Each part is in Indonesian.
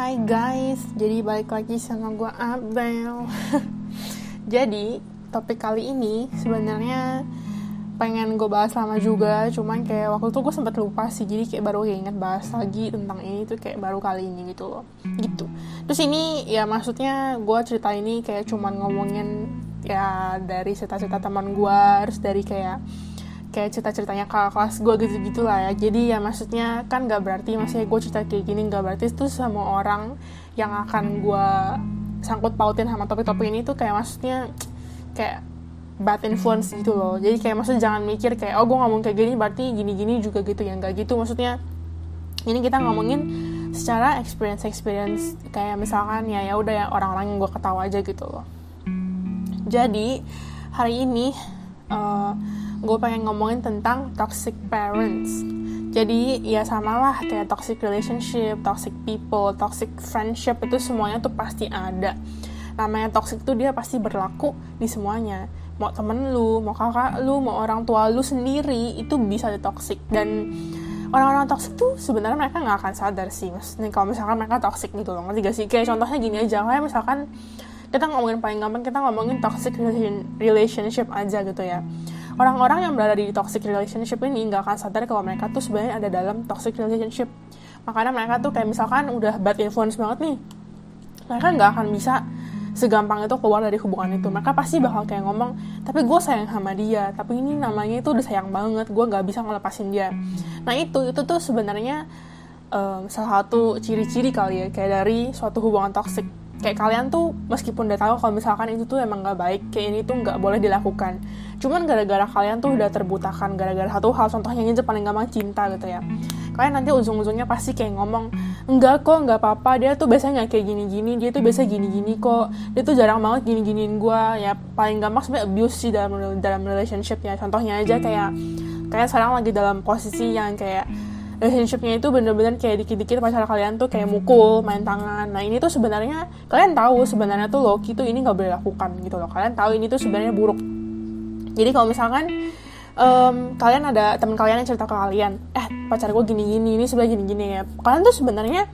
Hai guys, jadi balik lagi sama gue Abel. jadi topik kali ini sebenarnya pengen gue bahas lama juga, cuman kayak waktu itu gue sempet lupa sih, jadi kayak baru inget bahas lagi tentang ini tuh kayak baru kali ini gitu loh, gitu. Terus ini ya maksudnya gue cerita ini kayak cuman ngomongin ya dari cerita-cerita teman gue, terus dari kayak kayak cerita-ceritanya kakak kelas gue gitu-gitu lah ya. Jadi ya maksudnya kan gak berarti maksudnya gue cerita kayak gini gak berarti itu semua orang yang akan gue sangkut pautin sama topik-topik ini tuh kayak maksudnya kayak bad influence gitu loh. Jadi kayak maksudnya jangan mikir kayak oh gue ngomong kayak gini berarti gini-gini juga gitu ya. Gak gitu. Maksudnya ini kita ngomongin secara experience experience kayak misalkan ya ya udah ya orang-orang yang gue ketawa aja gitu loh. Jadi hari ini uh, gue pengen ngomongin tentang toxic parents jadi ya samalah kayak toxic relationship, toxic people, toxic friendship itu semuanya tuh pasti ada. Namanya toxic tuh dia pasti berlaku di semuanya. Mau temen lu, mau kakak lu, mau orang tua lu sendiri itu bisa di toxic dan orang-orang toxic tuh sebenarnya mereka nggak akan sadar sih mas. Kalau misalkan mereka toxic gitu loh, ngerti gak sih? Kayak contohnya gini aja, kayak misalkan kita ngomongin paling gampang kita ngomongin toxic relationship aja gitu ya orang-orang yang berada di toxic relationship ini nggak akan sadar kalau mereka tuh sebenarnya ada dalam toxic relationship. Makanya mereka tuh kayak misalkan udah bad influence banget nih mereka nggak akan bisa segampang itu keluar dari hubungan itu. Mereka pasti bakal kayak ngomong tapi gue sayang sama dia tapi ini namanya itu udah sayang banget gue nggak bisa ngelepasin dia. Nah itu itu tuh sebenarnya um, salah satu ciri-ciri kali ya kayak dari suatu hubungan toxic kayak kalian tuh meskipun udah tahu kalau misalkan itu tuh emang nggak baik kayak ini tuh nggak boleh dilakukan. Cuman gara-gara kalian tuh udah terbutakan gara-gara satu hal contohnya aja paling gampang cinta gitu ya. Kalian nanti ujung-ujungnya pasti kayak ngomong enggak kok nggak apa-apa dia tuh biasanya nggak kayak gini-gini dia tuh biasa gini-gini kok dia tuh jarang banget gini-giniin gue ya paling gampang sebenarnya abuse sih dalam dalam relationship ya contohnya aja kayak kayak sekarang lagi dalam posisi yang kayak relationshipnya itu bener-bener kayak dikit-dikit pacar kalian tuh kayak mukul, main tangan. Nah ini tuh sebenarnya kalian tahu sebenarnya tuh Loki tuh ini nggak boleh lakukan gitu loh. Kalian tahu ini tuh sebenarnya buruk. Jadi kalau misalkan um, kalian ada teman kalian yang cerita ke kalian, eh pacar gue gini-gini, ini sebenarnya gini-gini ya. Kalian tuh sebenarnya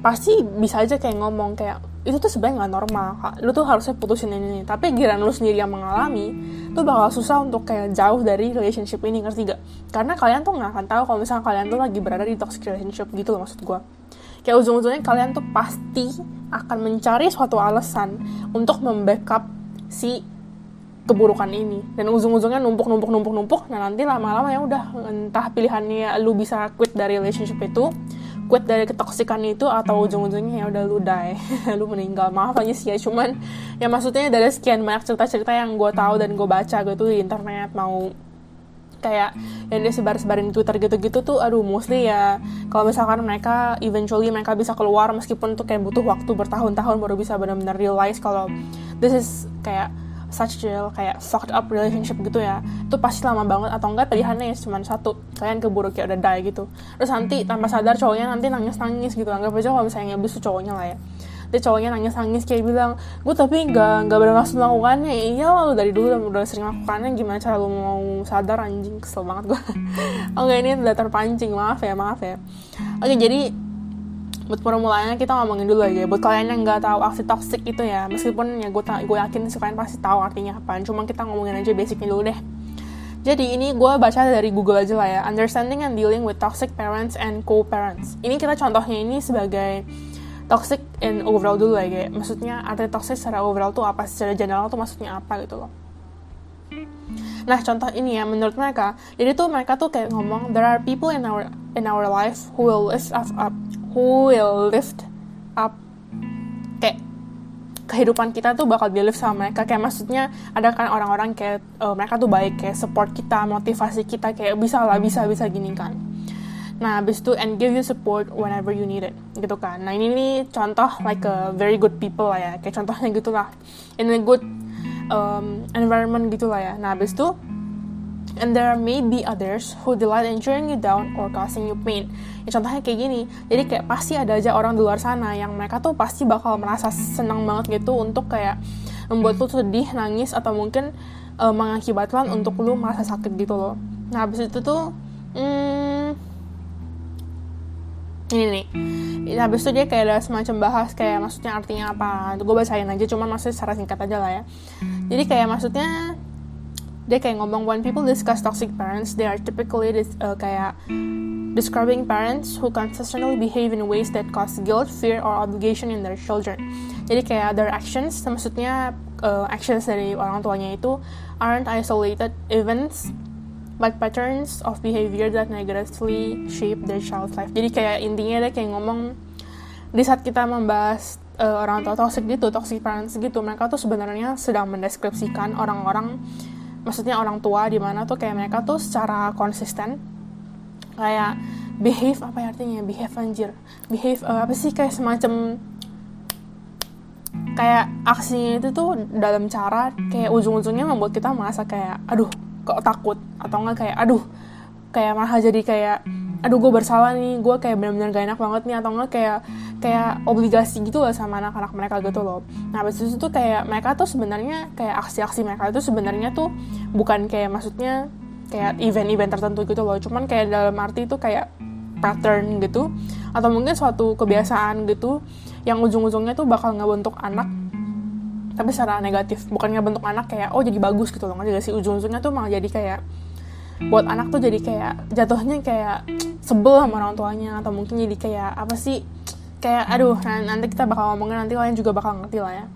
pasti bisa aja kayak ngomong kayak itu tuh sebenarnya nggak normal lu tuh harusnya putusin ini, ini. Tapi giran lu sendiri yang mengalami tuh bakal susah untuk kayak jauh dari relationship ini ngerti gak karena kalian tuh nggak akan tahu kalau misalnya kalian tuh lagi berada di toxic relationship gitu loh maksud gue kayak ujung-ujungnya kalian tuh pasti akan mencari suatu alasan untuk membackup si keburukan ini. Dan ujung-ujungnya numpuk numpuk numpuk numpuk nah nanti lama-lama ya udah entah pilihannya lu bisa quit dari relationship itu quit dari ketoksikan itu atau ujung-ujungnya ya udah lu die. Lu meninggal. Maaf aja sih ya cuman ya maksudnya dari sekian banyak cerita-cerita yang gue tahu dan gue baca gitu di internet mau kayak yang dia sebar-sebarin Twitter gitu-gitu tuh aduh mostly ya kalau misalkan mereka eventually mereka bisa keluar meskipun tuh kayak butuh waktu bertahun-tahun baru bisa benar-benar realize kalau this is kayak such a kayak fucked up relationship gitu ya. Itu pasti lama banget atau enggak pilihannya ya cuma satu. Kalian keburu kayak udah die gitu. Terus nanti tanpa sadar cowoknya nanti nangis nangis gitu. Anggap aja kalau misalnya abis cowoknya lah ya. Dia cowoknya nangis nangis kayak bilang gue tapi nggak nggak bermaksud melakukannya. Iya lalu dari dulu udah sering melakukannya. Gimana cara lu mau sadar anjing? Kesel banget gue oke ini udah terpancing. Maaf ya maaf ya. Oke jadi buat permulaannya kita ngomongin dulu aja. Buat kalian yang nggak tahu aksi toxic itu ya meskipun ya gue gue yakin kalian pasti tahu artinya apa cuma kita ngomongin aja basicnya dulu deh. Jadi ini gue baca dari Google aja lah ya. Understanding and dealing with toxic parents and co-parents. Ini kita contohnya ini sebagai toxic in overall dulu ya kayak maksudnya arti toxic secara overall tuh apa secara general tuh maksudnya apa gitu loh Nah contoh ini ya menurut mereka, jadi tuh mereka tuh kayak ngomong there are people in our in our life who will lift us up, who will lift up. Kayak kehidupan kita tuh bakal di lift sama mereka. Kayak maksudnya ada kan orang-orang kayak uh, mereka tuh baik kayak support kita motivasi kita kayak bisa lah bisa bisa gini kan. Nah habis itu and give you support whenever you need it. Gitu kan. Nah ini nih contoh like a very good people lah ya. Kayak contohnya gitulah in a good um, environment gitu lah ya. Nah habis itu and there may be others who delight in cheering you down or causing you pain. Ya contohnya kayak gini. Jadi kayak pasti ada aja orang di luar sana yang mereka tuh pasti bakal merasa senang banget gitu untuk kayak membuat lu sedih nangis atau mungkin uh, mengakibatkan untuk lu merasa sakit gitu loh. Nah habis itu tuh hmm, ini nih. Habis itu dia kayak ada semacam bahas kayak maksudnya artinya apa. Itu gue bacain aja cuman maksudnya secara singkat aja lah ya. Jadi kayak maksudnya dia kayak ngomong when people discuss toxic parents they are typically uh, kayak describing parents who consistently behave in ways that cause guilt, fear, or obligation in their children. Jadi kayak their actions, maksudnya uh, actions dari orang tuanya itu aren't isolated events but patterns of behavior that negatively shape their child's life. Jadi kayak intinya dia kayak ngomong di saat kita membahas uh, orang tua toxic gitu, toxic parents gitu, mereka tuh sebenarnya sedang mendeskripsikan orang-orang maksudnya orang tua di mana tuh kayak mereka tuh secara konsisten kayak behave apa ya artinya? Behave anjir. Behave uh, apa sih? Kayak semacam kayak aksinya itu tuh dalam cara kayak ujung-ujungnya membuat kita merasa kayak aduh kok takut? Atau enggak kayak aduh kayak malah jadi kayak aduh gue bersalah nih gue kayak benar-benar gak enak banget nih atau enggak kayak kayak obligasi gitu loh sama anak-anak mereka gitu loh. Nah habis itu tuh kayak mereka tuh sebenarnya kayak aksi-aksi mereka itu sebenarnya tuh bukan kayak maksudnya kayak event-event tertentu gitu loh. Cuman kayak dalam arti itu kayak pattern gitu atau mungkin suatu kebiasaan gitu yang ujung-ujungnya tuh bakal ngebentuk anak tapi secara negatif bukan ngebentuk anak kayak oh jadi bagus gitu loh. Nggak sih ujung-ujungnya tuh malah jadi kayak buat anak tuh jadi kayak jatuhnya kayak sebel sama orang tuanya atau mungkin jadi kayak apa sih kayak aduh nanti kita bakal ngomongin nanti kalian juga bakal ngerti lah ya.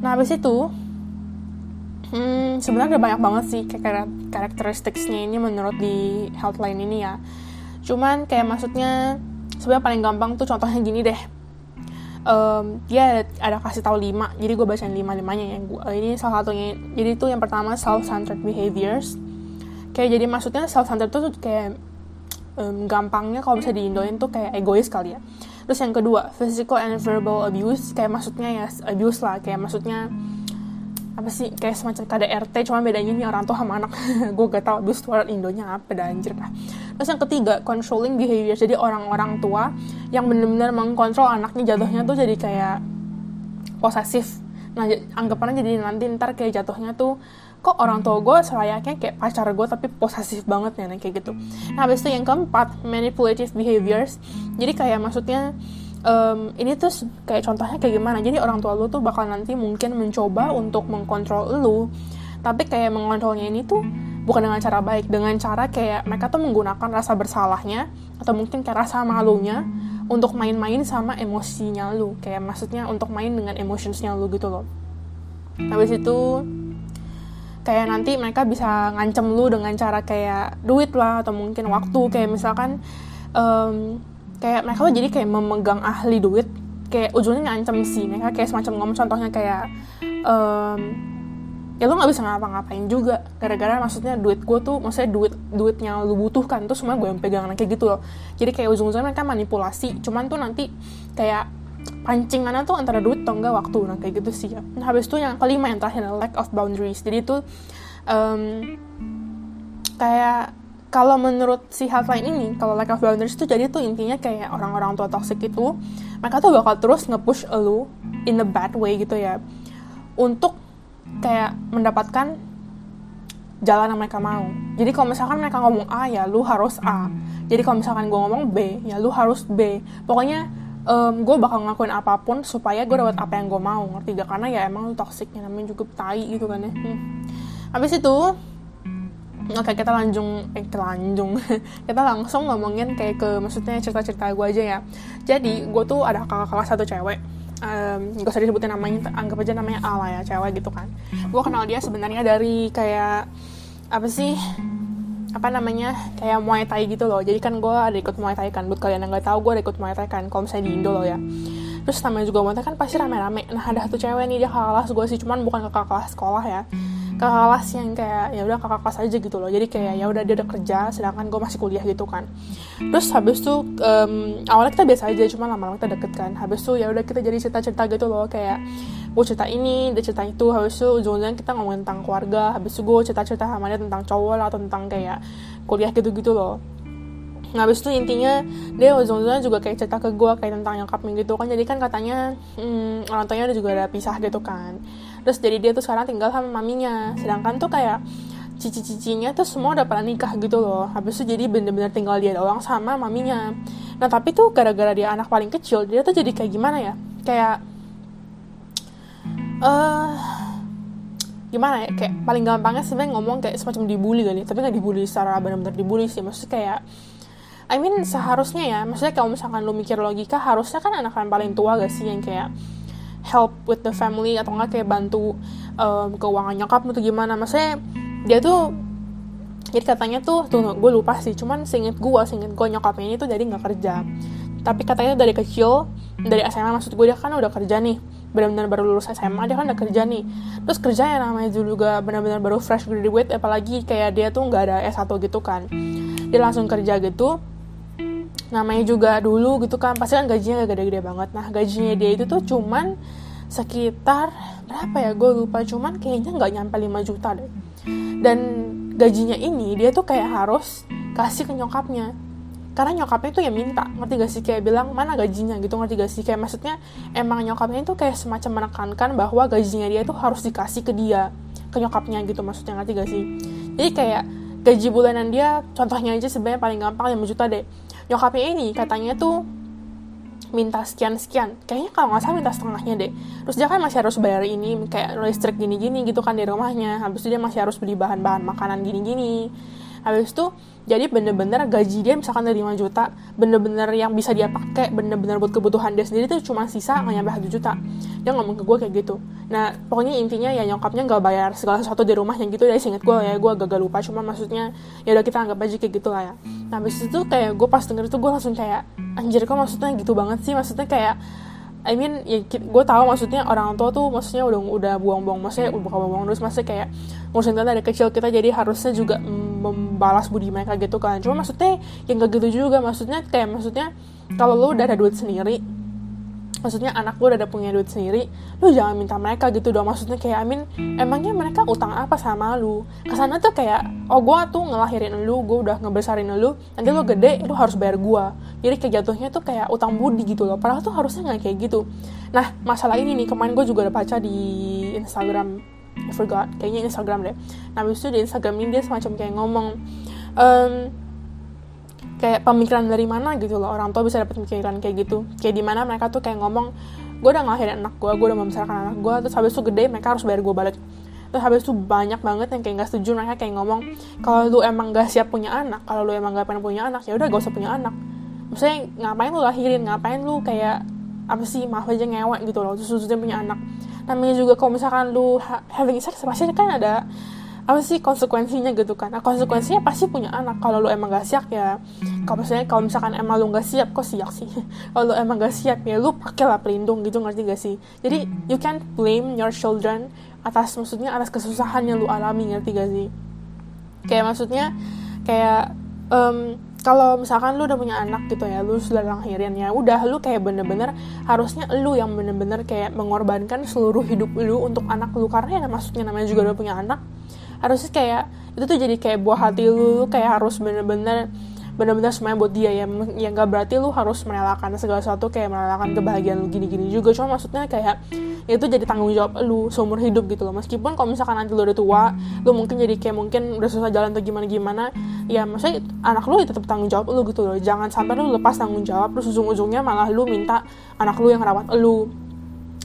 Nah habis itu hmm, sebenarnya ada banyak banget sih kayak karakteristiknya ini menurut di healthline ini ya. Cuman kayak maksudnya sebenarnya paling gampang tuh contohnya gini deh um, dia ada, kasih tahu lima jadi gue bacain lima limanya ya gua, ini salah satunya. Jadi itu yang pertama self centered behaviors. Kayak jadi maksudnya self centered tuh kayak um, gampangnya kalau bisa diindoin tuh kayak egois kali ya. Terus yang kedua physical and verbal abuse. Kayak maksudnya ya abuse lah. Kayak maksudnya apa sih kayak semacam KDRT cuma bedanya nih orang tua sama anak. Gue gak tau abuse tuh Indonya apa dah anjir lah terus yang ketiga controlling behavior. Jadi orang-orang tua yang bener-bener mengkontrol anaknya jatuhnya tuh jadi kayak posesif. Nah anggapannya jadi nanti ntar kayak jatuhnya tuh kok orang tua gue selayaknya kayak pacar gue tapi posesif banget nih kayak gitu. Nah habis itu yang keempat manipulative behaviors. Jadi kayak maksudnya um, ini tuh kayak contohnya kayak gimana? Jadi orang tua lu tuh bakal nanti mungkin mencoba untuk mengkontrol lu tapi kayak mengontrolnya ini tuh bukan dengan cara baik dengan cara kayak mereka tuh menggunakan rasa bersalahnya atau mungkin kayak rasa malunya untuk main-main sama emosinya lu. Kayak maksudnya untuk main dengan emotionsnya lu gitu loh. Habis itu kayak nanti mereka bisa ngancem lu dengan cara kayak duit lah atau mungkin waktu. Kayak misalkan um, kayak mereka tuh jadi kayak memegang ahli duit. Kayak ujungnya ngancem sih mereka kayak semacam ngomong. Contohnya kayak um, ya lu nggak bisa ngapa-ngapain juga. Gara-gara maksudnya duit gue tuh maksudnya duit duitnya lu butuhkan tuh semua gue yang pegang kayak gitu loh. Jadi kayak ujung-ujungnya mereka manipulasi. Cuman tuh nanti kayak pancingannya tuh antara duit atau enggak waktu. Nah kayak gitu sih ya. Nah habis itu yang kelima yang terakhir lack of boundaries. Jadi itu um, kayak kalau menurut si headline ini kalau lack of boundaries itu jadi tuh intinya kayak orang-orang tua toxic itu mereka tuh bakal terus nge-push lu in a bad way gitu ya. Untuk kayak mendapatkan jalan yang mereka mau. Jadi kalau misalkan mereka ngomong A ya lu harus A. Jadi kalau misalkan gue ngomong B ya lu harus B. Pokoknya um, gue bakal ngelakuin apa pun supaya gue dapat apa yang gue mau ngerti gak karena ya emang toksiknya namanya juga tai gitu kan ya hmm. habis itu Oke kita lanjung eh lanjung kita langsung ngomongin kayak ke maksudnya cerita-cerita gue aja ya jadi gue tuh ada kakak kelas satu cewek um, gak usah disebutin namanya anggap aja namanya A lah ya cewek gitu kan. Gue kenal dia sebenarnya dari kayak apa sih apa namanya kayak Muay Thai gitu loh. Jadi kan gue ada ikut Muay Thai kan buat kalian yang nggak tahu gue ada ikut Muay Thai kan kalau misalnya di Indo loh ya. Terus namanya juga Muay Thai kan pasti rame-rame. Nah ada satu cewek nih dia kakak kelas gue sih cuman bukan kakak kelas sekolah ya kakak kelas yang kayak ya udah kakak kelas aja gitu loh. Jadi kayak ya udah dia udah kerja sedangkan gue masih kuliah gitu kan. Terus habis tuh um, awalnya kita biasa aja cuma lama-lama kita deket kan. Habis tuh ya udah kita jadi cerita-cerita gitu loh. Kayak gue cerita ini dia cerita itu. Habis itu ujung-ujungnya kita ngomongin tentang keluarga. Habis itu gue cerita-cerita sama dia tentang cowok lah atau tentang kayak kuliah gitu-gitu loh. Nah, habis itu intinya dia ujung-ujungnya juga kayak cerita ke gue kayak tentang nyokapnya gitu kan. Jadi kan katanya hmm, orang tuanya juga ada pisah gitu kan terus jadi dia tuh sekarang tinggal sama maminya. Sedangkan tuh kayak cici-cicinya tuh semua udah pada nikah gitu loh. Habis itu jadi bener-bener tinggal dia doang sama maminya. Nah tapi tuh gara-gara dia anak paling kecil dia tuh jadi kayak gimana ya? Kayak eh uh, gimana ya? Kayak paling gampangnya sebenarnya ngomong kayak semacam dibully kali. Tapi nggak dibully secara benar-benar dibully sih. Maksudnya kayak I mean seharusnya ya. Maksudnya kalau misalkan lu mikir logika harusnya kan anak yang paling tua gak sih yang kayak help with the family atau enggak kayak bantu um, keuangan nyokap atau gimana. Maksudnya dia tuh jadi katanya tuh tuh gue lupa sih cuman singkat gue singkat gue nyokapnya ini tuh dari nggak kerja. Tapi katanya dari kecil dari SMA maksud gue dia kan udah kerja nih benar-benar baru lulus SMA dia kan udah kerja nih. Terus kerja yang namanya juga benar-benar baru fresh graduate apalagi kayak dia tuh nggak ada S1 gitu kan. Dia langsung kerja gitu namanya juga dulu gitu kan pasti kan gajinya gak gede-gede banget. Nah gajinya dia itu tuh cuman sekitar berapa ya gue lupa. Cuman kayaknya nggak nyampe 5 juta deh. Dan gajinya ini dia tuh kayak harus kasih ke nyokapnya. Karena nyokapnya tuh ya minta ngerti gak sih? Kayak bilang mana gajinya? Gitu ngerti gak sih? Kayak maksudnya emang nyokapnya itu kayak semacam menekankan bahwa gajinya dia tuh harus dikasih ke dia ke nyokapnya gitu maksudnya ngerti gak sih? Jadi kayak gaji bulanan dia contohnya aja sebenarnya paling gampang 5 juta deh nyokapnya ini katanya tuh minta sekian sekian kayaknya kalau nggak salah minta setengahnya deh. Terus dia kan masih harus bayar ini kayak listrik gini gini gitu kan di rumahnya. Habis itu dia masih harus beli bahan-bahan makanan gini gini habis itu jadi bener-bener gaji dia misalkan dari 5 juta bener-bener yang bisa dia pakai bener-bener buat kebutuhan dia sendiri tuh cuma sisa nggak nyampe 1 juta. Dia ngomong ke gue kayak gitu. Nah pokoknya intinya ya nyokapnya nggak bayar segala sesuatu di rumahnya gitu ya inget gue ya. Gue gagal lupa cuma maksudnya ya udah kita anggap aja kayak gitu lah ya. Nah habis itu kayak gue pas denger itu gue langsung kayak anjir kok maksudnya gitu banget sih? Maksudnya kayak I mean ya gue tahu maksudnya orang tua tuh maksudnya udah udah buang-buang maksudnya udah buang-buang terus maksudnya kayak ngurusin kita dari kecil kita jadi harusnya juga membalas budi mereka gitu kan. Cuma maksudnya yang gak gitu juga maksudnya kayak maksudnya kalau lu udah ada duit sendiri maksudnya anak lu udah ada punya duit sendiri lu jangan minta mereka gitu dong. Maksudnya kayak Amin emangnya mereka utang apa sama lu? Ke sana tuh kayak oh gue tuh ngelahirin lu gue udah ngebesarin lu nanti lu gede lu harus bayar gue jadi kayak jatuhnya tuh kayak utang budi gitu loh. Padahal tuh harusnya nggak kayak gitu. Nah masalah ini nih kemarin gue juga udah baca di Instagram. I forgot kayaknya Instagram deh. Nah habis itu di Instagram ini dia semacam kayak ngomong kayak pemikiran dari mana gitu loh. Orang tua bisa dapat pemikiran kayak gitu. Kayak di mana mereka tuh kayak ngomong gue udah ngelahirin anak gue gue udah membesarkan anak gue terus habis itu gede mereka harus bayar gue balik. Terus habis itu banyak banget yang kayak gak setuju mereka kayak ngomong kalau lu emang gak siap punya anak kalau lu emang gak pengen punya anak ya udah gak usah punya anak. Maksudnya ngapain lu lahirin? Ngapain lu kayak apa sih maaf aja ngewek gitu loh terus susahnya punya anak. Namanya juga kalau misalkan lu having sex pasti kan ada apa sih konsekuensinya gitu kan? Nah, konsekuensinya pasti punya anak. Kalau lu emang gak siap ya kalau misalnya kalau misalkan emang lu gak siap kok siap sih? Kalau lu emang gak siap ya lu pakai lah pelindung gitu ngerti gak sih? Jadi you can blame your children atas maksudnya atas kesusahan yang lu alami ngerti gak sih? Kayak maksudnya kayak um, kalau misalkan lu udah punya anak gitu ya lu sudah lahirin ya udah lu kayak bener-bener harusnya lu yang bener-bener kayak mengorbankan seluruh hidup lu untuk anak lu. Karena ya maksudnya namanya juga udah punya anak harusnya kayak itu tuh jadi kayak buah hati lu, lu kayak harus bener-bener bener-bener semuanya buat dia ya yang gak berarti lu harus merelakan segala sesuatu kayak merelakan kebahagiaan lu gini-gini juga. Cuma maksudnya kayak itu jadi tanggung jawab lu seumur hidup gitu loh. Meskipun kalau misalkan nanti lu udah tua lu mungkin jadi kayak mungkin udah susah jalan atau gimana gimana ya maksudnya anak lu ya tetap tanggung jawab lu gitu loh. Jangan sampai lu lepas tanggung jawab terus ujung-ujungnya malah lu minta anak lu yang rawat lu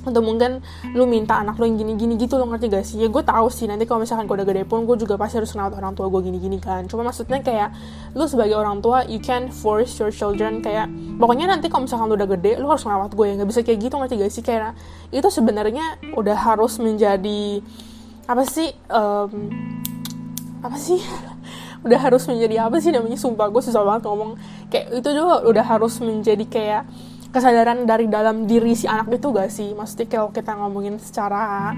atau mungkin lu minta anak lu yang gini-gini gitu lo ngerti gak sih? Ya gue tahu sih nanti kalau misalkan gue udah gede pun gue juga pasti harus kenal orang tua gue gini-gini kan. Cuma maksudnya kayak lu sebagai orang tua you can force your children kayak pokoknya nanti kalau misalkan lu udah gede lu harus ngerawat gue ya. Nggak bisa kayak gitu ngerti gak sih? Kayak itu sebenarnya udah harus menjadi apa sih um, apa sih? Udah harus menjadi apa sih namanya? Sumpah gue susah banget ngomong. Kayak itu juga udah harus menjadi kayak kesadaran dari dalam diri si anak itu gak sih? Maksudnya kalau kita ngomongin secara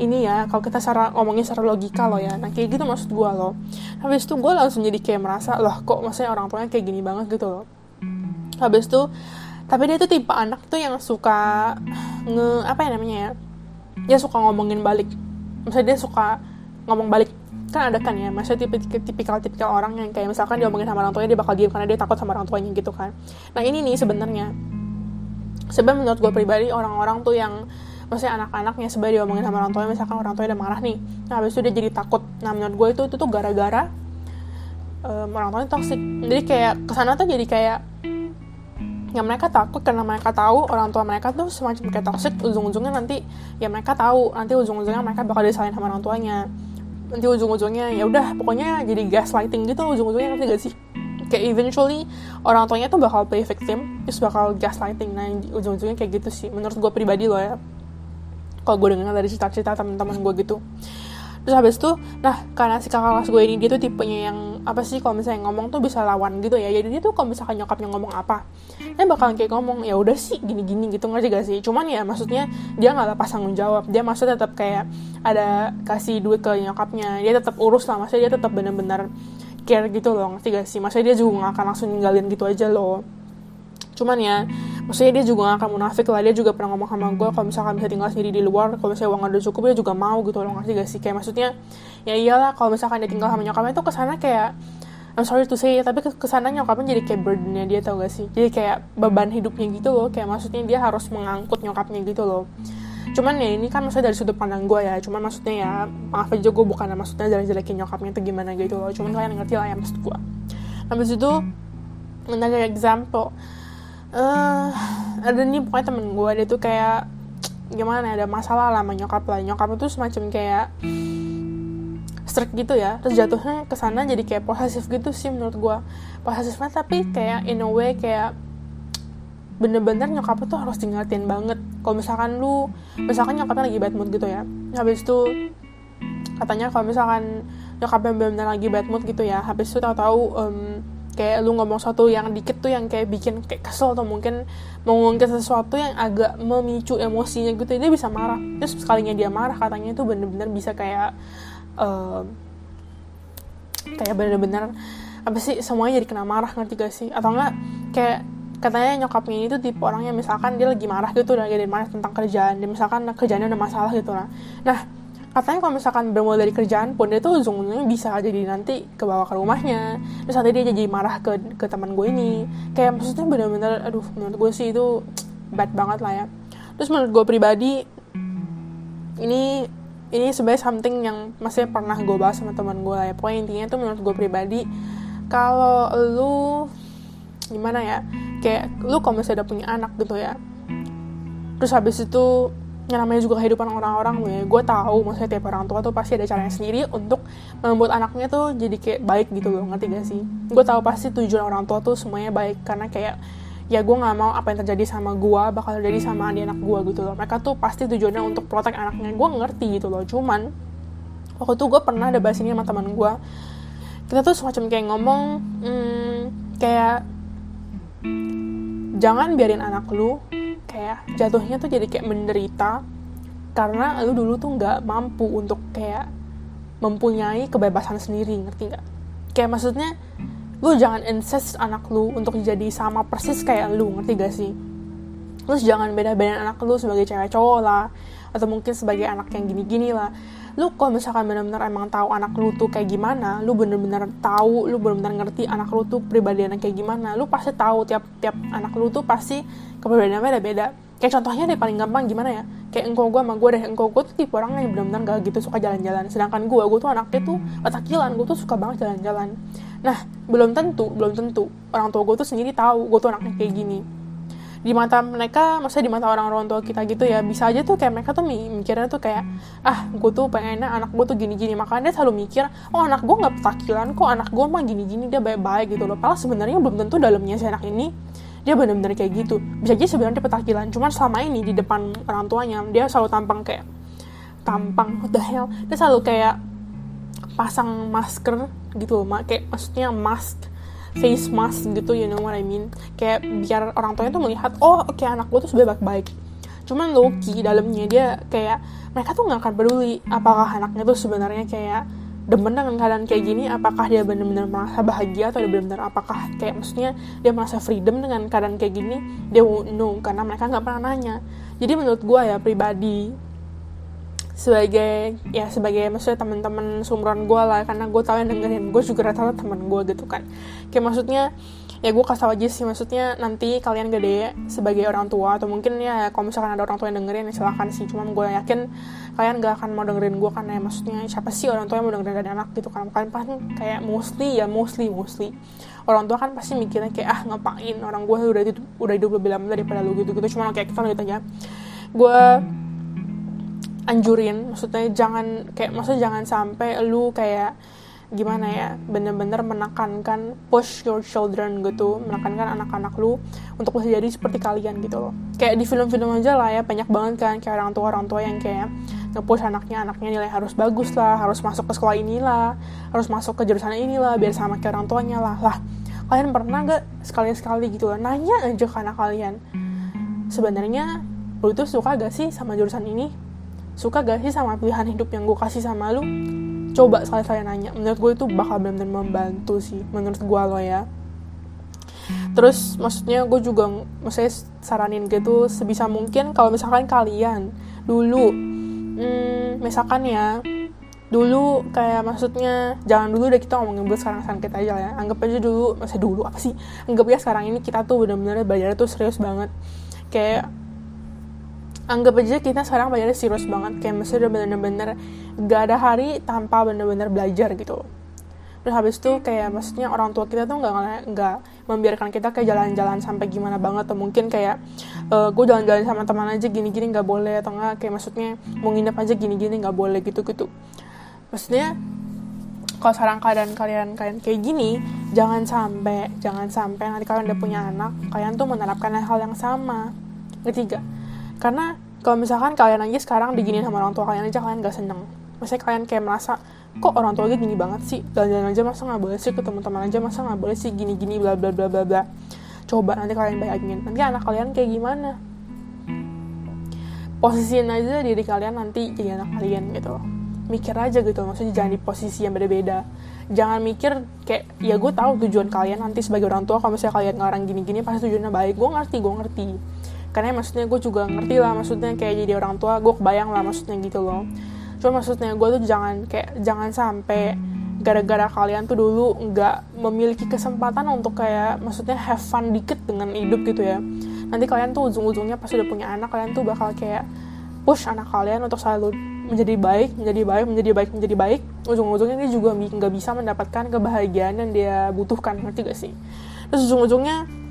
ini ya kalau kita secara ngomongin secara logika loh ya. Nah kayak gitu maksud gue loh. Habis itu gue langsung jadi kayak merasa loh kok maksudnya orang tuanya kayak gini banget gitu loh. Habis itu tapi dia tuh tipe anak tuh yang suka nge apa ya namanya ya? Dia suka ngomongin balik. Maksudnya dia suka ngomong balik. Kan ada kan ya maksudnya tipe tipikal tipikal orang yang kayak misalkan dia ngomongin sama orang tuanya dia bakal diam karena dia takut sama orang tuanya gitu kan. Nah ini nih sebenarnya sebenarnya menurut gue pribadi orang-orang tuh yang maksudnya anak-anaknya sebagai diomongin sama orang tuanya misalkan orang tuanya udah marah nih. Nah habis itu dia jadi takut. Nah menurut gue itu itu tuh gara-gara um, orang tuanya toxic. Jadi kayak ke sana tuh jadi kayak ya mereka takut karena mereka tahu orang tua mereka tuh semacam kayak toxic. Ujung-ujungnya nanti ya mereka tahu. Nanti ujung-ujungnya mereka bakal disalahin sama orang tuanya. Nanti ujung-ujungnya ya udah pokoknya jadi gaslighting gitu. Ujung-ujungnya nanti gak sih kayak eventually orang tuanya tuh bakal play victim terus bakal gaslighting. Nah ujung-ujungnya kayak gitu sih menurut gue pribadi loh ya. Kalau gue dengar dari cerita-cerita teman-teman gue gitu. Terus habis itu nah karena si kakak kelas gue ini dia tuh tipenya yang apa sih kalau misalnya ngomong tuh bisa lawan gitu ya. Jadi dia tuh kalau misalkan nyokapnya ngomong apa dia bakalan kayak ngomong ya udah sih gini-gini gitu ngerti gak sih? Cuman ya maksudnya dia nggak lepas tanggung jawab. Dia maksudnya tetap kayak ada kasih duit ke nyokapnya. Dia tetap urus lah maksudnya dia tetap bener-bener care gitu loh ngerti gak sih? Maksudnya dia juga gak akan langsung ninggalin gitu aja loh. Cuman ya maksudnya dia juga gak akan munafik lah. Dia juga pernah ngomong sama gue kalau misalkan bisa tinggal sendiri di luar kalau misalnya uang udah cukup dia juga mau gitu loh ngerti gak sih? Kayak maksudnya ya iyalah kalau misalkan dia tinggal sama nyokapnya itu ke sana kayak I'm sorry to say tapi ke sana nyokapnya jadi kayak burdennya dia tau gak sih? Jadi kayak beban hidupnya gitu loh. Kayak maksudnya dia harus mengangkut nyokapnya gitu loh cuman ya ini kan maksudnya dari sudut pandang gue ya. Cuman maksudnya ya maaf aja gue bukan maksudnya dari jelekin nyokapnya itu gimana gitu loh. Cuman kalian ngerti lah ya maksud gue habis itu another example. Uh, ada nih pokoknya temen gue dia tuh kayak gimana ya, ada masalah lah sama nyokap lah. Nyokap itu semacam kayak strict gitu ya. Terus jatuhnya ke sana jadi kayak posesif gitu sih menurut gue posesifnya tapi kayak in a way kayak bener-bener nyokapnya tuh harus diingetin banget kalau misalkan lu misalkan nyokapnya lagi bad mood gitu ya habis itu katanya kalau misalkan nyokapnya bener-bener lagi bad mood gitu ya habis itu tahu-tahu um, kayak lu ngomong sesuatu yang dikit tuh yang kayak bikin kayak kesel atau mungkin ngomongin sesuatu yang agak memicu emosinya gitu dia bisa marah. Terus sekalinya dia marah katanya itu bener-bener bisa kayak uh, kayak bener-bener apa sih semuanya jadi kena marah ngerti gak sih? Atau enggak kayak katanya nyokapnya ini tuh tipe orangnya misalkan dia lagi marah gitu lagi marah tentang kerjaan dia misalkan kerjaannya udah masalah gitu lah nah katanya kalau misalkan bermula dari kerjaan pun dia tuh ujung-ujungnya bisa jadi nanti ke bawah ke rumahnya. Terus nanti dia jadi marah ke ke teman gue ini. Kayak maksudnya bener-bener aduh menurut gue sih itu bad banget lah ya. Terus menurut gue pribadi ini ini sebenarnya something yang masih pernah gue bahas sama teman gue lah ya. Pokoknya intinya tuh menurut gue pribadi kalau lu gimana ya kayak lu kalau misalnya udah punya anak gitu ya terus habis itu yang namanya juga kehidupan orang-orang ya gue tahu maksudnya tiap orang tua tuh pasti ada caranya sendiri untuk membuat anaknya tuh jadi kayak baik gitu loh ngerti gak sih? Gue tahu pasti tujuan orang tua tuh semuanya baik karena kayak ya gue nggak mau apa yang terjadi sama gue bakal terjadi sama adik anak gue gitu loh. Mereka tuh pasti tujuannya untuk protek anaknya. Gue ngerti gitu loh cuman waktu itu gue pernah ada bahas ini sama teman gue. Kita tuh semacam kayak ngomong hmm, kayak jangan biarin anak lu kayak jatuhnya tuh jadi kayak menderita karena lu dulu tuh nggak mampu untuk kayak mempunyai kebebasan sendiri ngerti nggak? Kayak maksudnya lu jangan insist anak lu untuk jadi sama persis kayak lu ngerti gak sih? Terus jangan beda-bedain anak lu sebagai cewek cowok lah atau mungkin sebagai anak yang gini-gini lah lu kalau misalkan benar-benar emang tahu anak lu tuh kayak gimana lu bener-bener tahu lu bener-bener ngerti anak lu tuh pribadiannya kayak gimana lu pasti tahu tiap tiap anak lu tuh pasti kepribadiannya beda-beda. Kayak contohnya deh paling gampang gimana ya? Kayak engkau gue sama gue deh engkau gue tuh tipe orang yang benar-benar gak gitu suka jalan-jalan. Sedangkan gue gue tuh anaknya tuh petakilan gue tuh suka banget jalan-jalan. Nah belum tentu belum tentu orang tua gue tuh sendiri tahu gue tuh anaknya kayak gini di mata mereka maksudnya di mata orang orang tua kita gitu ya bisa aja tuh kayak mereka tuh mikirnya tuh kayak ah gue tuh pengennya anak gue tuh gini gini makanya dia selalu mikir oh anak gue nggak petakilan kok anak gue mah gini gini dia baik baik gitu loh. Padahal sebenarnya belum tentu dalamnya si anak ini dia benar-benar kayak gitu. Bisa aja sebenarnya dia petakilan cuman selama ini di depan orang tuanya dia selalu tampang kayak tampang what the hell. Dia selalu kayak pasang masker gitu loh kayak maksudnya mask face mask gitu you know what I mean? Kayak biar orang tuanya tuh melihat oh oke okay, anak gue tuh sebenarnya baik-baik. Cuman Loki dalamnya dia kayak mereka tuh nggak akan peduli apakah anaknya tuh sebenarnya kayak demen dengan keadaan kayak gini apakah dia benar-benar merasa bahagia atau dia benar-benar apakah kayak maksudnya dia merasa freedom dengan keadaan kayak gini dia won't know karena mereka nggak pernah nanya. Jadi menurut gue ya pribadi sebagai ya sebagai maksudnya teman-teman sumuran gue lah karena gue tahu yang dengerin. Gue juga rata-rata teman gue gitu kan. Kayak maksudnya ya gue kasih tau aja sih maksudnya nanti kalian gede sebagai orang tua atau mungkin ya kalau misalkan ada orang tua yang dengerin ya silahkan sih. Cuma gue yakin kalian gak akan mau dengerin gue karena ya maksudnya siapa sih orang tua yang mau dengerin dari anak gitu kan. Kalian pasti kayak mostly ya mostly mostly. Orang tua kan pasti mikirnya kayak ah ngapain orang gue udah hidup udah hidup lebih lama daripada lu gitu gitu cuma kayak kita lanjut aja. Gue anjurin maksudnya jangan kayak maksudnya jangan sampai lu kayak gimana ya bener-bener menekankan push your children gitu menekankan anak-anak lu untuk bisa jadi seperti kalian gitu loh. Kayak di film-film aja lah ya banyak banget kan kayak orang tua orang tua yang kayak nge-push anaknya anaknya nilai harus bagus lah harus masuk ke sekolah inilah harus masuk ke jurusan inilah biar sama kayak orang tuanya lah. Lah kalian pernah gak sekali-sekali gitu loh nanya aja ke anak kalian sebenarnya lu tuh suka gak sih sama jurusan ini suka gak sih sama pilihan hidup yang gue kasih sama lu? Coba sekali saya nanya. Menurut gue itu bakal benar-benar membantu sih menurut gue lo ya. Terus maksudnya gue juga maksudnya saranin gitu sebisa mungkin kalau misalkan kalian dulu hmm, misalkan ya dulu kayak maksudnya jangan dulu deh kita ngomongin buat sekarang sekarang kita aja lah ya. Anggap aja dulu masih dulu apa sih? Anggap ya sekarang ini kita tuh benar-benar belajar tuh serius banget. Kayak anggap aja kita sekarang belajar serius banget. Kayak masih udah bener-bener gak ada hari tanpa bener-bener belajar gitu. Terus habis itu kayak maksudnya orang tua kita tuh nggak nggak membiarkan kita kayak jalan-jalan sampai gimana banget. Atau mungkin kayak uh, gue jalan-jalan sama teman aja gini-gini nggak boleh. Atau enggak kayak maksudnya mau nginep aja gini-gini nggak boleh gitu gitu maksudnya kalau sekarang keadaan kalian kalian kayak gini jangan sampai jangan sampai nanti kalian udah punya anak kalian tuh menerapkan hal yang sama. Ketiga karena kalau misalkan kalian aja sekarang diginiin sama orang tua kalian aja kalian gak seneng. Maksudnya kalian kayak merasa kok orang tua gue gini banget sih? Jalan-jalan aja masa nggak boleh sih? Ketemu teman aja masa nggak boleh sih? Gini-gini bla bla bla bla bla. Coba nanti kalian bayangin nanti anak kalian kayak gimana? Posisiin aja diri kalian nanti jadi anak kalian gitu mikir aja gitu maksudnya jangan di posisi yang berbeda jangan mikir kayak ya gue tahu tujuan kalian nanti sebagai orang tua kalau misalnya kalian ngarang gini-gini pasti tujuannya baik. Gue ngerti gue ngerti karena maksudnya gue juga ngerti lah maksudnya kayak jadi orang tua gue kebayang lah maksudnya gitu loh. Cuma maksudnya gue tuh jangan kayak jangan sampai gara-gara kalian tuh dulu nggak memiliki kesempatan untuk kayak maksudnya have fun dikit dengan hidup gitu ya. Nanti kalian tuh ujung-ujungnya pas udah punya anak kalian tuh bakal kayak push anak kalian untuk selalu menjadi baik menjadi baik menjadi baik menjadi baik. Ujung-ujungnya dia juga nggak bisa mendapatkan kebahagiaan yang dia butuhkan ngerti gak sih? Terus ujung-ujungnya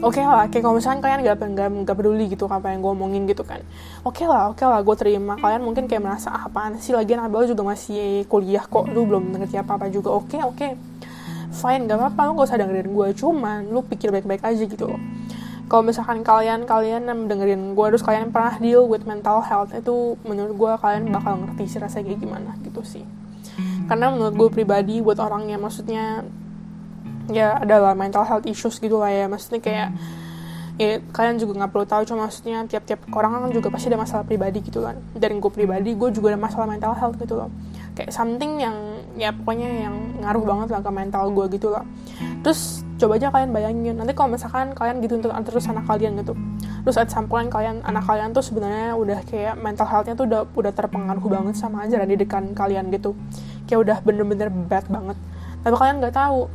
oke okay lah kayak kalau misalkan kalian gak, gak, gak peduli gitu apa yang gue omongin gitu kan. Oke okay lah oke okay lah gue terima. Kalian mungkin kayak merasa ah, apaan sih? Lagi Abel juga masih kuliah kok. Lu belum ngerti apa apa juga. Oke okay, oke. Okay. fine gak apa-apa lu gak usah dengerin gue cuman lu pikir baik-baik aja gitu loh. Kalau misalkan kalian kalian yang dengerin gue terus kalian pernah deal with mental health itu menurut gue kalian bakal ngerti sih rasanya kayak gimana gitu sih. Karena menurut gue pribadi buat orang yang maksudnya ya adalah mental health issues gitu lah ya. Maksudnya kayak ya kalian juga nggak perlu tahu cuma maksudnya tiap-tiap orang kan juga pasti ada masalah pribadi gitu kan. Dan gue pribadi gue juga ada masalah mental health gitu loh. Kayak something yang ya pokoknya yang ngaruh banget lah ke mental gue gitu loh. Terus coba aja kalian bayangin nanti kalau misalkan kalian gitu untuk terus anak kalian gitu. Terus at some point kalian anak kalian tuh sebenarnya udah kayak mental healthnya tuh udah udah terpengaruh banget sama ajaran didikan kalian gitu. Kayak udah bener-bener bad banget. Tapi kalian nggak tahu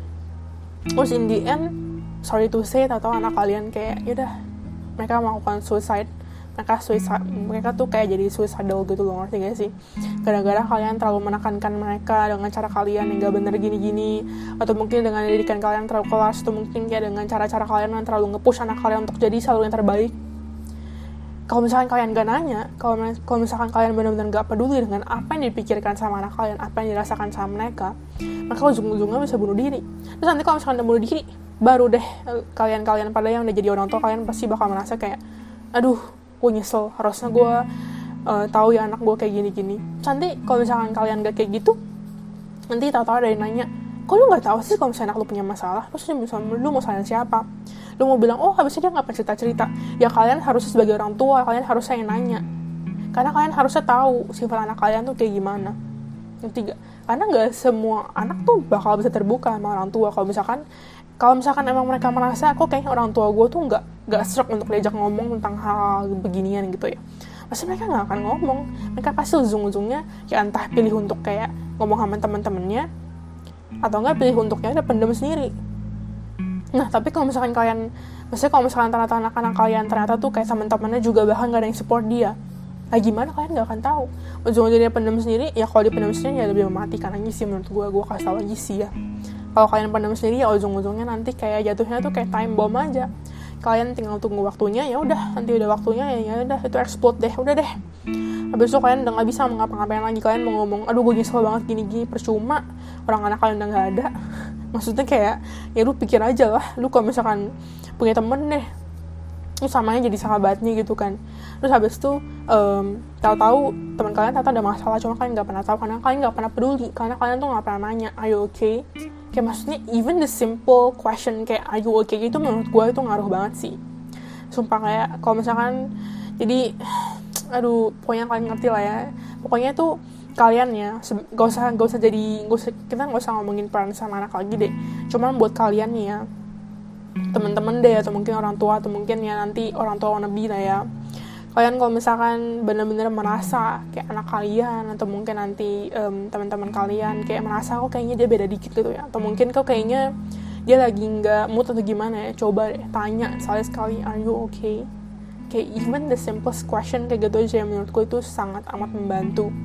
terus in the end sorry to say atau anak kalian kayak yaudah mereka melakukan suicide. Mereka suicide mereka tuh kayak jadi suicidal gitu loh ngerti gak sih? Gara-gara kalian terlalu menekankan mereka dengan cara kalian yang gak bener gini-gini atau mungkin dengan didikan kalian terlalu kelas atau mungkin kayak dengan cara-cara kalian yang terlalu nge-push anak kalian untuk jadi selalu yang terbaik kalau misalkan kalian gak nanya kalau misalkan kalian benar-benar gak peduli dengan apa yang dipikirkan sama anak kalian apa yang dirasakan sama mereka maka ujung-ujungnya bisa bunuh diri. Terus nanti kalau misalkan bunuh diri baru deh kalian-kalian pada yang udah jadi orang tua kalian pasti bakal merasa kayak aduh gue nyesel harusnya gue uh, tahu ya anak gue kayak gini-gini. Nanti kalau misalkan kalian gak kayak gitu nanti tahu-tahu ada yang nanya kok lu nggak tahu sih kalau misalnya anak lu punya masalah? Terus misalnya lu mau sayang siapa? Lu mau bilang oh habisnya dia nggak cerita cerita ya kalian harusnya sebagai orang tua kalian harusnya yang nanya. Karena kalian harusnya tahu sifat anak kalian tuh kayak gimana. Yang ketiga karena nggak semua anak tuh bakal bisa terbuka sama orang tua. Kalau misalkan kalau misalkan emang mereka merasa kok kayaknya orang tua gue tuh nggak nggak serak untuk diajak ngomong tentang hal, -hal beginian gitu ya. Pasti mereka nggak akan ngomong. Mereka pasti ujung-ujungnya ya entah pilih untuk kayak ngomong sama teman-temannya atau enggak pilih untuknya ada pendem sendiri. Nah tapi kalau misalkan kalian maksudnya kalau misalkan ternyata anak-anak kalian ternyata tuh kayak teman-temannya juga bahkan gak ada yang support dia nah gimana kalian gak akan tahu? Ujung-ujungnya pendem sendiri ya kalau dia pendem sendiri ya lebih mematikan aja sih menurut gue gue kasih tau aja sih ya. Kalau kalian pendem sendiri ya ujung-ujungnya nanti kayak jatuhnya tuh kayak time bomb aja. Kalian tinggal tunggu waktunya ya udah nanti udah waktunya ya ya udah itu explode deh udah deh habis itu kalian udah nggak bisa mengapa-ngapain lagi kalian mau ngomong aduh gue nyesel banget gini-gini. Percuma orang anak kalian udah nggak ada. Maksudnya kayak ya lu pikir aja lah lu kalau misalkan punya temen deh lu samanya jadi sahabatnya gitu kan. Terus habis itu um, tahu-tahu teman kalian ternyata ada masalah cuma kalian nggak pernah tahu karena kalian nggak pernah peduli karena kalian tuh nggak pernah nanya are you okay? Kayak maksudnya even the simple question kayak are you okay? itu menurut gue itu ngaruh banget sih. Sumpah kayak kalau misalkan jadi aduh pokoknya kalian ngerti lah ya. Pokoknya tuh kalian ya gak usah gak usah jadi gak usah kita gak usah ngomongin peran sama anak lagi deh. Cuman buat kalian nih ya teman-teman deh atau mungkin orang tua atau mungkin ya nanti orang tua wannabe lah ya. Kalian kalau misalkan bener-bener merasa kayak anak kalian atau mungkin nanti um, teman-teman kalian kayak merasa kok kayaknya dia beda dikit gitu ya. Atau mungkin kok kayaknya dia lagi nggak mood atau gimana ya? Coba deh tanya sekali sekali. Are you okay kayak even the simplest question kayak gitu aja menurutku itu sangat amat membantu.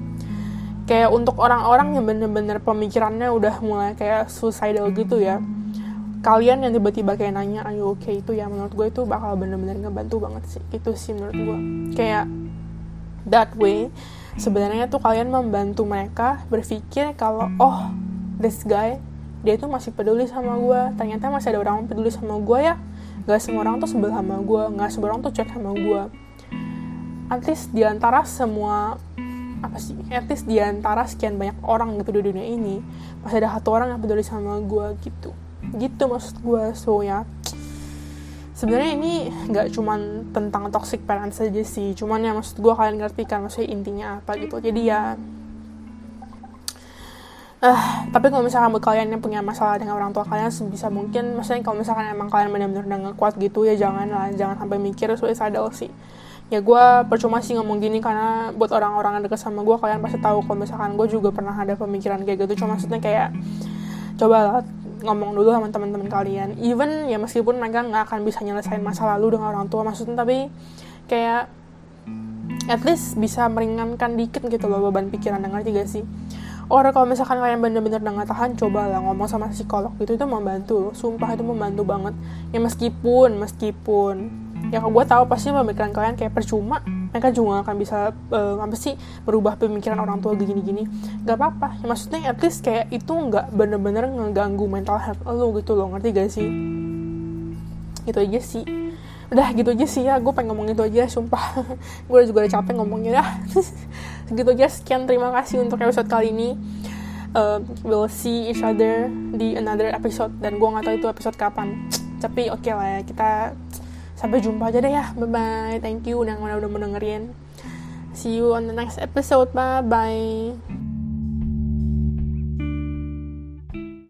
Kayak untuk orang-orang yang bener-bener pemikirannya udah mulai kayak suicidal gitu ya kalian yang tiba-tiba kayak nanya ayo oke okay, itu ya menurut gue itu bakal bener-bener ngebantu banget sih. Itu sih menurut gue kayak that way sebenarnya tuh kalian membantu mereka berpikir kalau oh this guy dia tuh masih peduli sama gue ternyata masih ada orang peduli sama gue ya gak semua orang tuh sebel sama gue gak semua orang tuh chat sama gue at least di antara semua apa sih at least di antara sekian banyak orang gitu di dunia ini masih ada satu orang yang peduli sama gue gitu. Gitu maksud gue so ya. Sebenarnya ini nggak cuman tentang toxic parents saja sih cuman ya maksud gue kalian ngerti kan maksudnya intinya apa gitu. Jadi ya Uh, tapi kalau misalkan buat kalian yang punya masalah dengan orang tua kalian sebisa mungkin maksudnya kalau misalkan emang kalian benar-benar udah kuat gitu ya jangan lah jangan sampai mikir suicidal sih. Ya gue percuma sih ngomong gini karena buat orang-orang yang deket sama gue kalian pasti tahu kalau misalkan gue juga pernah ada pemikiran kayak gitu. Cuma maksudnya kayak coba lah ngomong dulu sama teman-teman kalian. Even ya meskipun mereka nggak akan bisa nyelesain masa lalu dengan orang tua maksudnya tapi kayak at least bisa meringankan dikit gitu loh beban pikiran dengar juga sih Orang kalau misalkan kalian bener-bener udah gak tahan, coba lah ngomong sama psikolog gitu. Itu membantu. Sumpah itu membantu banget. Ya meskipun, meskipun. Ya gue tahu pasti pemikiran kalian kayak percuma mereka juga akan bisa uh, apa sih berubah pemikiran orang tua gini-gini. Gak apa-apa. Ya, maksudnya at least kayak itu nggak bener-bener ngeganggu mental health lo gitu loh. Ngerti gak sih? Itu aja sih. Udah gitu aja sih ya. Gue pengen ngomong itu aja sumpah. Gue juga udah capek ngomongnya dah segitu aja sekian terima kasih untuk episode kali ini. Uh, we'll see each other di another episode. Dan gue nggak tahu itu episode kapan. Tapi oke okay lah ya. Kita sampai jumpa aja deh ya. Bye bye thank you udah udah, udah see you on the next episode. Bye bye